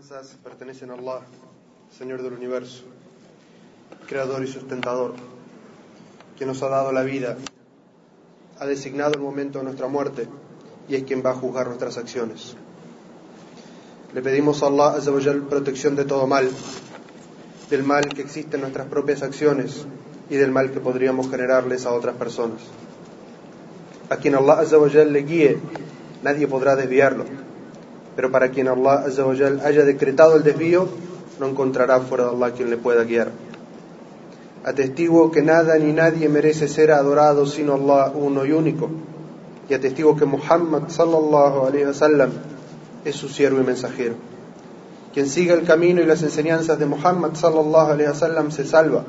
alabanzas pertenecen a Allah, Señor del universo, Creador y sustentador, quien nos ha dado la vida, ha designado el momento de nuestra muerte y es quien va a juzgar nuestras acciones. Le pedimos a Allah Azzawajal protección de todo mal, del mal que existe en nuestras propias acciones y del mal que podríamos generarles a otras personas. A quien Allah Azzawajal le guíe, nadie podrá desviarlo pero para quien Allah haya decretado el desvío, no encontrará fuera de Allah quien le pueda guiar. Atestigo que nada ni nadie merece ser adorado sino Allah uno y único. Y atestigo que Muhammad sallallahu alaihi wasallam es su siervo y mensajero. Quien siga el camino y las enseñanzas de Muhammad sallallahu alaihi wasallam se salva.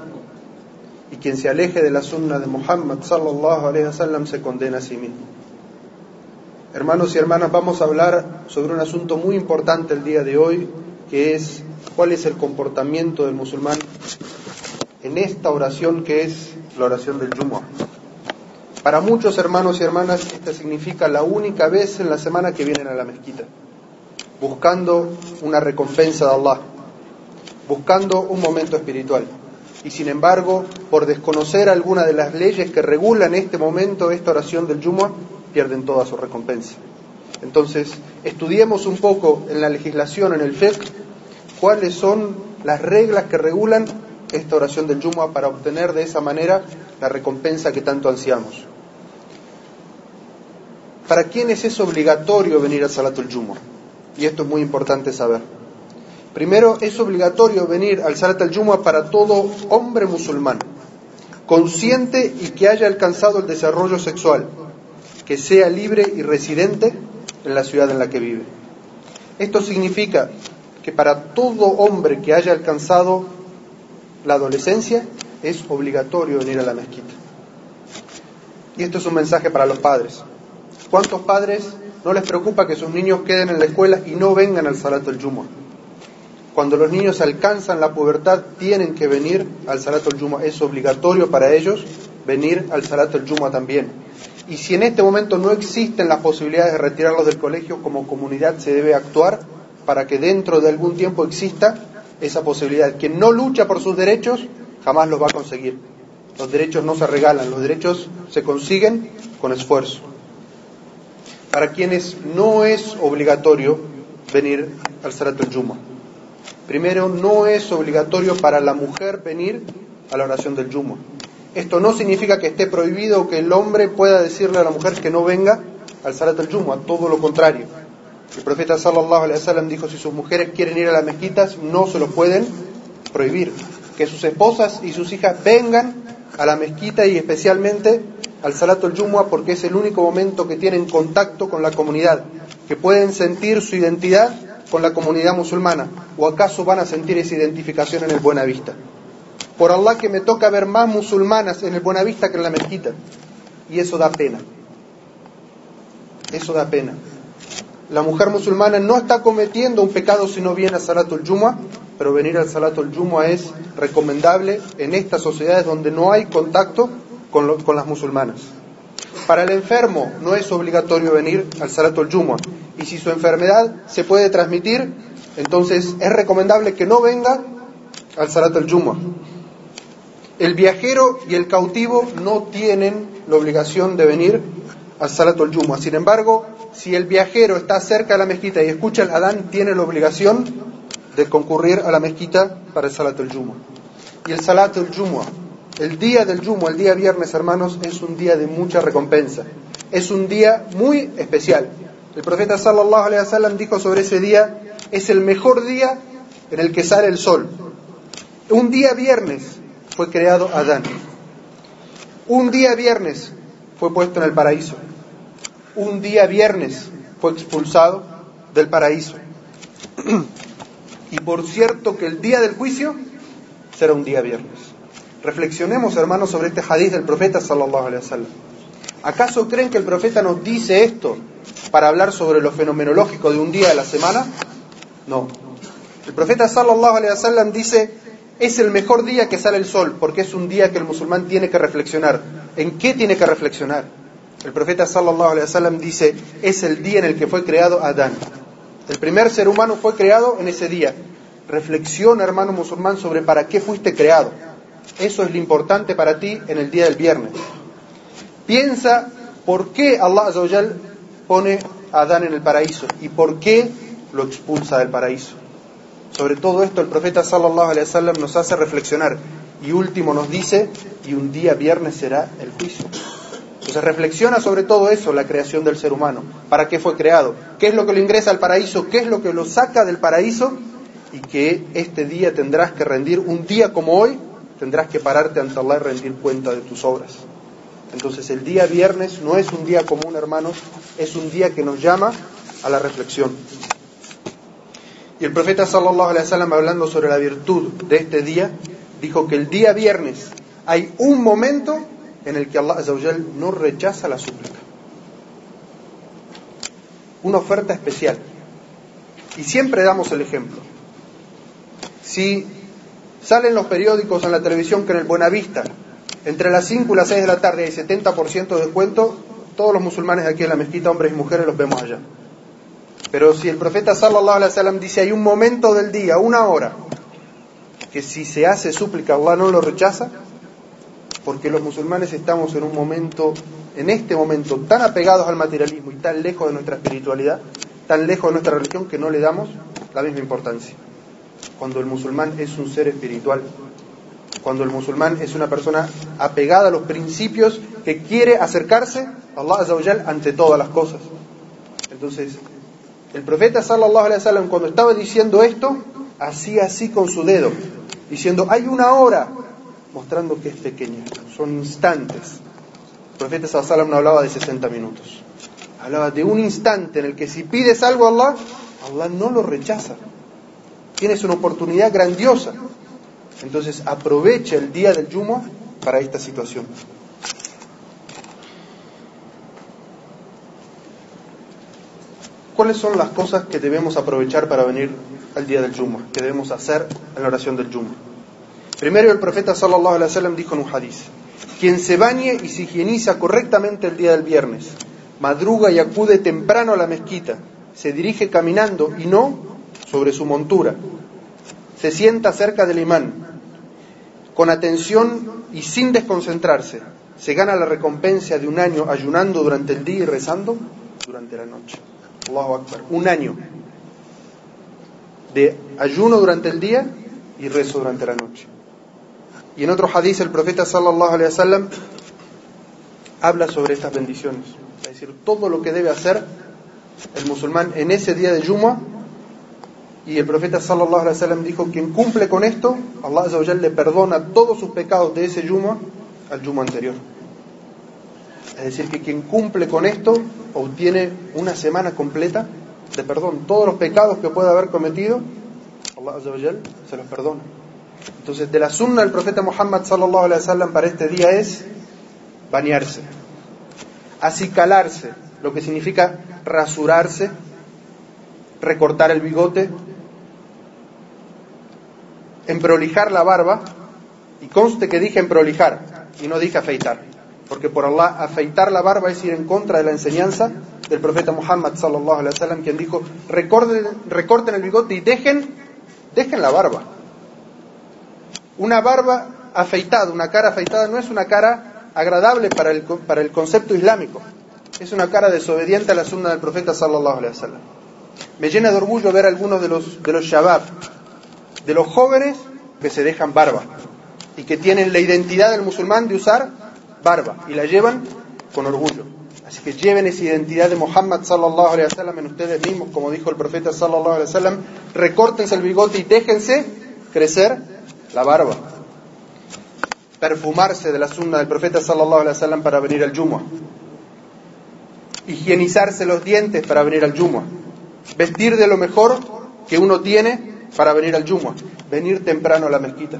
Y quien se aleje de la sunna de Muhammad sallallahu alaihi wasallam se condena a sí mismo. Hermanos y hermanas, vamos a hablar sobre un asunto muy importante el día de hoy, que es cuál es el comportamiento del musulmán en esta oración que es la oración del Jumu'ah. Para muchos hermanos y hermanas, esta significa la única vez en la semana que vienen a la mezquita, buscando una recompensa de Allah, buscando un momento espiritual. Y sin embargo, por desconocer alguna de las leyes que regulan este momento, esta oración del Jumu'ah, pierden toda su recompensa. Entonces, estudiemos un poco en la legislación, en el fiqh, cuáles son las reglas que regulan esta oración del Jumu'ah para obtener de esa manera la recompensa que tanto ansiamos. ¿Para quiénes es obligatorio venir al Salatul Jumu'ah? Y esto es muy importante saber. Primero, es obligatorio venir al Salat al-Jumu'ah para todo hombre musulmán, consciente y que haya alcanzado el desarrollo sexual, que sea libre y residente en la ciudad en la que vive. Esto significa que para todo hombre que haya alcanzado la adolescencia es obligatorio venir a la mezquita. Y esto es un mensaje para los padres. ¿Cuántos padres no les preocupa que sus niños queden en la escuela y no vengan al Salato del Jumu'ah? Cuando los niños alcanzan la pubertad tienen que venir al Salato del Jumu'ah. Es obligatorio para ellos venir al Salato del Jumu'ah también. Y si en este momento no existen las posibilidades de retirarlos del colegio, como comunidad se debe actuar para que dentro de algún tiempo exista esa posibilidad. Quien no lucha por sus derechos jamás los va a conseguir. Los derechos no se regalan, los derechos se consiguen con esfuerzo. Para quienes no es obligatorio venir al Sarat Yuma. Primero, no es obligatorio para la mujer venir a la oración del Yuma. Esto no significa que esté prohibido que el hombre pueda decirle a la mujer que no venga al Salat al-Jumu'ah, todo lo contrario. El profeta sallallahu alaihi wasallam dijo, si sus mujeres quieren ir a las mezquitas, no se lo pueden prohibir. Que sus esposas y sus hijas vengan a la mezquita y especialmente al Salat al-Jumu'ah porque es el único momento que tienen contacto con la comunidad, que pueden sentir su identidad con la comunidad musulmana, o acaso van a sentir esa identificación en el Buena Vista. Por Allah que me toca ver más musulmanas en el Buenavista que en la mezquita. Y eso da pena. Eso da pena. La mujer musulmana no está cometiendo un pecado si no viene a Salatul Jumu'ah, pero venir al Salatul Jumu'ah es recomendable en estas sociedades donde no hay contacto con, las musulmanas. Para el enfermo no es obligatorio venir al Salatul Jumu'ah. Y si su enfermedad se puede transmitir, entonces es recomendable que no venga al Salatul Jumu'ah. El viajero y el cautivo no tienen la obligación de venir al Salatul Jumu'ah. Sin embargo, si el viajero está cerca de la mezquita y escucha el Adán, tiene la obligación de concurrir a la mezquita para el Salatul Jumu'ah. Y el Salatul Jumu'ah, el día del Jumu'ah, el día viernes, hermanos, es un día de mucha recompensa. Es un día muy especial. El profeta sallallahu alaihi wasallam dijo sobre ese día, es el mejor día en el que sale el sol. Un día viernes fue creado Adán. Un día viernes fue puesto en el paraíso. Un día viernes fue expulsado del paraíso. y por cierto que el día del juicio será un día viernes. Reflexionemos, hermanos, sobre este hadith del profeta sallallahu alaihi wasallam. ¿Acaso creen que el profeta nos dice esto para hablar sobre lo fenomenológico de un día de la semana? No. El profeta sallallahu alaihi wasallam dice es el mejor día que sale el sol, porque es un día que el musulmán tiene que reflexionar. ¿En qué tiene que reflexionar? El profeta sallallahu alaihi wasallam dice, es el día en el que fue creado Adán. El primer ser humano fue creado en ese día. Reflexiona, hermano musulmán, sobre para qué fuiste creado. Eso es lo importante para ti en el día del viernes. Piensa por qué Allah pone a Adán en el paraíso y por qué lo expulsa del paraíso. Sobre todo esto el profeta sallallahu alaihi wasallam nos hace reflexionar y último nos dice, y un día viernes será el juicio. Entonces reflexiona sobre todo eso, la creación del ser humano, para qué fue creado, qué es lo que lo ingresa al paraíso, qué es lo que lo saca del paraíso y que este día tendrás que rendir, un día como hoy, tendrás que pararte ante Allah y rendir cuenta de tus obras. Entonces el día viernes no es un día común, hermanos, es un día que nos llama a la reflexión. Y el profeta sallallahu alaihi wasallam hablando sobre la virtud de este día, dijo que el día viernes hay un momento en el que Allah no rechaza la súplica. Una oferta especial. Y siempre damos el ejemplo. Si salen los periódicos en la televisión que en el Buenavista, entre las 5 y las 6 de la tarde hay 70% de descuento, todos los musulmanes aquí en la mezquita, hombres y mujeres, los vemos allá. Pero si el profeta sallallahu alaihi wasallam dice hay un momento del día, una hora, que si se hace súplica Allah no lo rechaza, porque los musulmanes estamos en un momento, en este momento, tan apegados al materialismo y tan lejos de nuestra espiritualidad, tan lejos de nuestra religión que no le damos la misma importancia. Cuando el musulmán es un ser espiritual, cuando el musulmán es una persona apegada a los principios que quiere acercarse a Allah ante todas las cosas. Entonces, el profeta sallallahu alaihi wasallam cuando estaba diciendo esto, hacía así con su dedo, diciendo, hay una hora, mostrando que es pequeña, son instantes. El profeta sallallahu no hablaba de 60 minutos, hablaba de un instante en el que si pides algo a Allah, Allah no lo rechaza. Tienes una oportunidad grandiosa. Entonces aprovecha el día del Yuma para esta situación. ¿Cuáles son las cosas que debemos aprovechar para venir al día del Jumma? Que debemos hacer en la oración del Jumma. Primero el profeta sallallahu alaihi wasallam dijo en un hadiz: quien se bañe y se higieniza correctamente el día del viernes, madruga y acude temprano a la mezquita, se dirige caminando y no sobre su montura, se sienta cerca del imán, con atención y sin desconcentrarse, se gana la recompensa de un año ayunando durante el día y rezando durante la noche. Akbar, un año de ayuno durante el día y rezo durante la noche. Y en otro hadith el profeta sallallahu alaihi wasallam habla sobre estas bendiciones, es decir, todo lo que debe hacer el musulmán en ese día de Yuma y el profeta sallallahu alaihi wasallam dijo quien cumple con esto, Allah le perdona todos sus pecados de ese Yuma al Yuma anterior. Es decir, que quien cumple con esto obtiene una semana completa de perdón. Todos los pecados que pueda haber cometido, Allah se los perdona. Entonces, de la sunna del profeta Muhammad sallallahu alaihi wasallam para este día es bañarse, acicalarse, lo que significa rasurarse, recortar el bigote, emprolijar la barba, y conste que dije emprolijar y no dije afeitar porque por Allah afeitar la barba es ir en contra de la enseñanza del profeta Muhammad sallallahu alaihi wasallam quien dijo recorten, recorten el bigote y dejen dejen la barba una barba afeitada una cara afeitada no es una cara agradable para el, para el concepto islámico. Es una cara desobediente a la sunna del profeta sallallahu alaihi wasallam. Me llena de orgullo ver algunos de los de los shabab de los jóvenes que se dejan barba y que tienen la identidad del musulmán de usar barba y la llevan con orgullo. Así que lleven esa identidad de Muhammad sallallahu en ustedes mismos, como dijo el profeta recórtense el bigote y déjense crecer la barba. Perfumarse de la sunna del profeta sallallahu alaihi wasallam para venir al Jumu'ah. Higienizarse los dientes para venir al Jumu'ah. Vestir de lo mejor que uno tiene para venir al Jumu'ah. Venir temprano a la mezquita.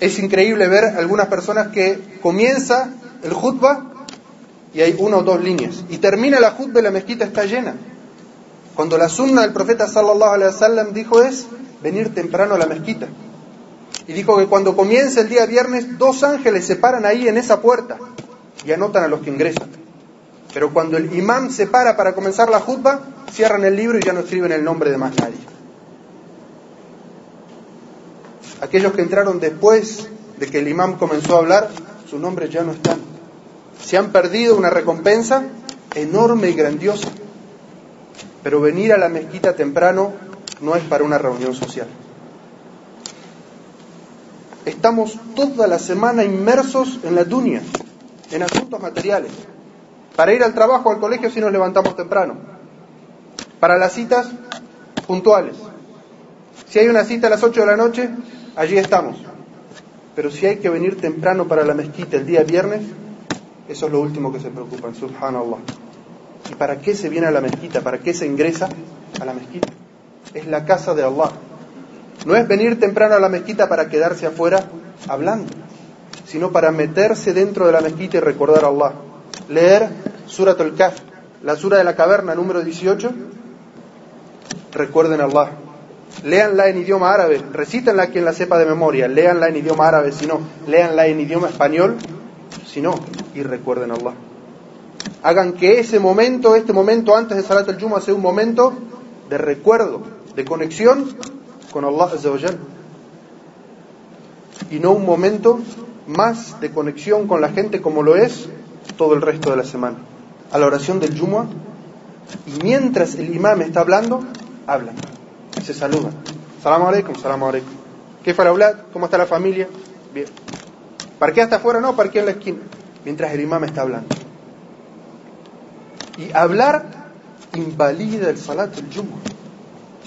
Es increíble ver algunas personas que comienza el jutba y hay una o dos líneas y termina la jutba y la mezquita está llena. Cuando la sunna del profeta sallallahu alaihi wasallam dijo es venir temprano a la mezquita. Y dijo que cuando comienza el día viernes, dos ángeles se paran ahí en esa puerta y anotan a los que ingresan. Pero cuando el imam se para para comenzar la jutba, cierran el libro y ya no escriben el nombre de más nadie. Aquellos que entraron después de que el imam comenzó a hablar, sus nombres ya no están. Se han perdido una recompensa enorme y grandiosa. Pero venir a la mezquita temprano no es para una reunión social. Estamos toda la semana inmersos en la dunia, en asuntos materiales. Para ir al trabajo, al colegio, si nos levantamos temprano. Para las citas puntuales. Si hay una cita a las 8 de la noche, allí estamos. Pero si hay que venir temprano para la mezquita el día viernes, eso es lo último que se preocupan, subhanallah. ¿Y para qué se viene a la mezquita? ¿Para qué se ingresa a la mezquita? Es la casa de Allah. No es venir temprano a la mezquita para quedarse afuera hablando, sino para meterse dentro de la mezquita y recordar a Allah. Leer Surat al-Kaf, la sura de la caverna número 18. Recuerden a Allah. Léanla en idioma árabe, recítenla quien la sepa de memoria, léanla en idioma árabe, si no, léanla en idioma español, si no, y recuerden a Allah. Hagan que ese momento, este momento antes de Salat al-Jumu'ah sea un momento de recuerdo, de conexión con Allah Azza y no un momento más de conexión con la gente como lo es todo el resto de la semana. A la oración del Jumu'ah y mientras el imam está hablando, hablan, se saludan. Salam alaikum, salam alaikum. ¿Qué fue la ¿Cómo está la familia? Bien. ¿Parqué hasta afuera? No, parqué en la esquina. Mientras el imam está hablando. Y hablar invalida el salat del Jumu'ah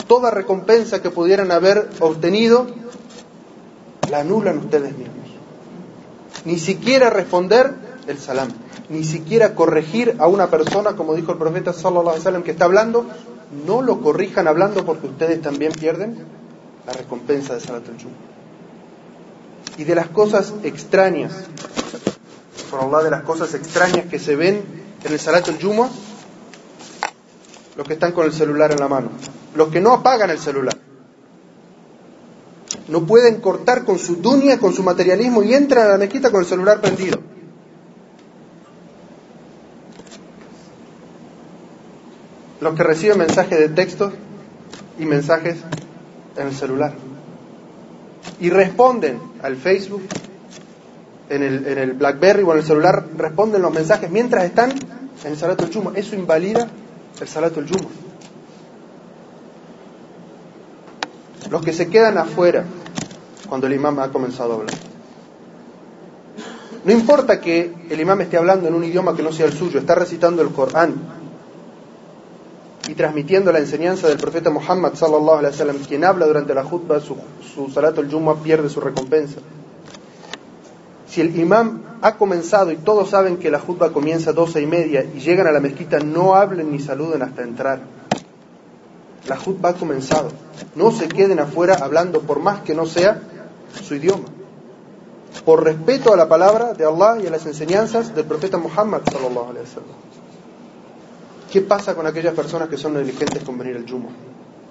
toda recompensa que pudieran haber obtenido, la anulan ustedes mismos. Ni siquiera responder el salam, ni siquiera corregir a una persona, como dijo el profeta sallallahu alaihi que está hablando, no lo corrijan hablando porque ustedes también pierden la recompensa de Salat al Y de las cosas extrañas, por Allah, de las cosas extrañas que se ven en el Salat al los que están con el celular en la mano los que no apagan el celular. No pueden cortar con su dunia, con su materialismo y entran a la mezquita con el celular prendido. Los que reciben mensajes de texto y mensajes en el celular. Y responden al Facebook, en el, en el Blackberry o en el celular, responden los mensajes mientras están en el Salato del Eso invalida el Salato del los que se quedan afuera cuando el imam ha comenzado a hablar. No importa que el imam esté hablando en un idioma que no sea el suyo, está recitando el Corán y transmitiendo la enseñanza del profeta Muhammad sallallahu alaihi wasallam, quien habla durante la jutba, su, su salato al Jumu'ah pierde su recompensa. Si el imam ha comenzado y todos saben que la jutba comienza a doce y media y llegan a la mezquita, no hablen ni saluden hasta entrar. La jutba ha comenzado. No se queden afuera hablando por más que no sea su idioma. Por respeto a la palabra de Allah y a las enseñanzas del profeta Muhammad sallallahu alaihi wasallam. ¿Qué pasa con aquellas personas que son negligentes con venir al Jumu'ah?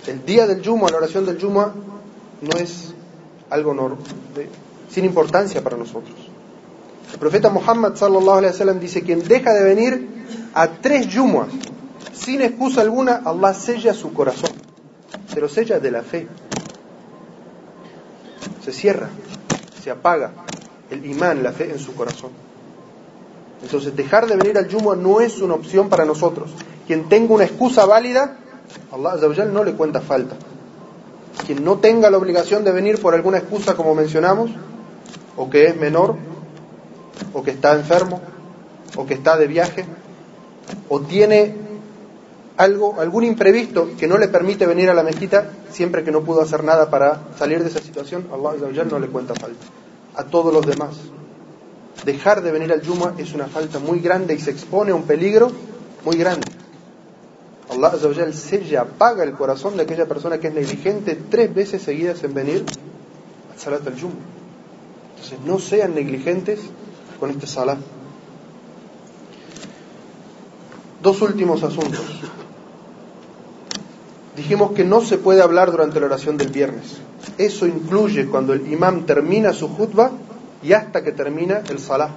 El día del Jumu'ah, la oración del Jumu'ah, no es algo sin importancia para nosotros. El profeta Muhammad sallallahu alaihi wasallam dice quien deja de venir a tres Jumu'ahs sin excusa alguna, Allah sella su corazón. Se lo sella de la fe. Se cierra, se apaga el imán, la fe en su corazón. Entonces, dejar de venir al Yuma no es una opción para nosotros. Quien tenga una excusa válida, Allah no le cuenta falta. Quien no tenga la obligación de venir por alguna excusa, como mencionamos, o que es menor, o que está enfermo, o que está de viaje, o tiene algo, algún imprevisto que no le permite venir a la mezquita, siempre que no pudo hacer nada para salir de esa situación, Allah no le cuenta falta. A todos los demás. Dejar de venir al Yuma es una falta muy grande y se expone a un peligro muy grande. Allah sella, apaga el corazón de aquella persona que es negligente tres veces seguidas en venir al Salat al Yuma. Entonces no sean negligentes con este Salat. Dos últimos asuntos. Dijimos que no se puede hablar durante la oración del viernes. Eso incluye cuando el imam termina su jutba y hasta que termina el salah.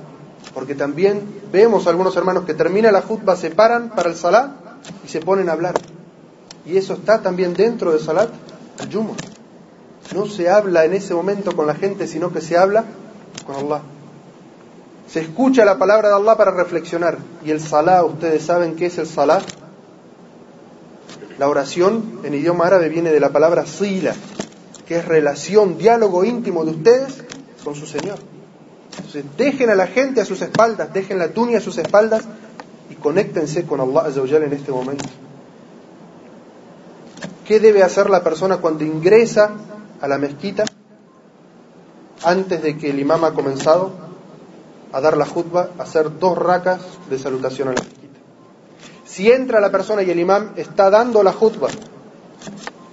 Porque también vemos algunos hermanos que termina la jutba, se paran para el salat y se ponen a hablar. Y eso está también dentro de salat al yumo. No se habla en ese momento con la gente, sino que se habla con Allah. Se escucha la palabra de Allah para reflexionar. Y el salah, ustedes saben qué es el salah. La oración en idioma árabe viene de la palabra sila, que es relación, diálogo íntimo de ustedes con su Señor. Entonces, dejen a la gente a sus espaldas, dejen la tunia a sus espaldas y conéctense con Allah en este momento. ¿Qué debe hacer la persona cuando ingresa a la mezquita antes de que el imam ha comenzado a dar la jutba, hacer dos racas de salutación a la mezquita? Si entra la persona y el imam está dando la jutba,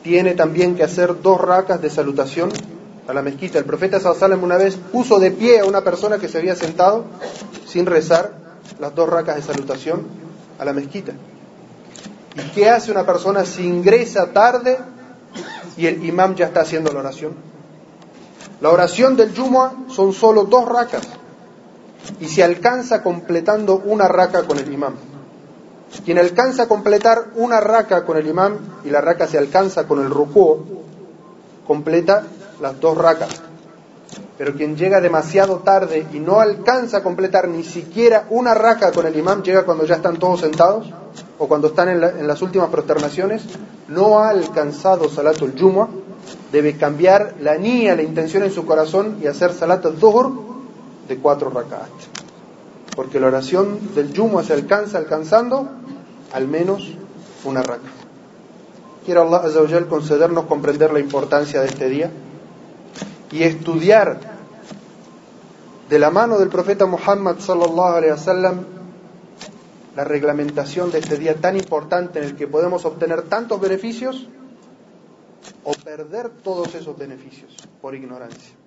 tiene también que hacer dos racas de salutación a la mezquita. El profeta Sallallahu una vez puso de pie a una persona que se había sentado sin rezar las dos racas de salutación a la mezquita. ¿Y qué hace una persona si ingresa tarde y el imam ya está haciendo la oración? La oración del Jumu'ah son solo dos racas y se alcanza completando una raca con el imam. Quien alcanza a completar una raca con el imam y la raca se alcanza con el ruku, completa las dos racas. Pero quien llega demasiado tarde y no alcanza a completar ni siquiera una raca con el imam, llega cuando ya están todos sentados o cuando están en, las últimas prosternaciones, no ha alcanzado salatul jumu'ah, debe cambiar la niña, la intención en su corazón y hacer salatul dhuhr de cuatro rakat. Porque la oración del jumu'ah se alcanza alcanzando al menos una raca. Quiero Allah concedernos comprender la importancia de este día y estudiar de la mano del profeta Muhammad sallallahu alaihi wasallam la reglamentación de este día tan importante en el que podemos obtener tantos beneficios o perder todos esos beneficios por ignorancia.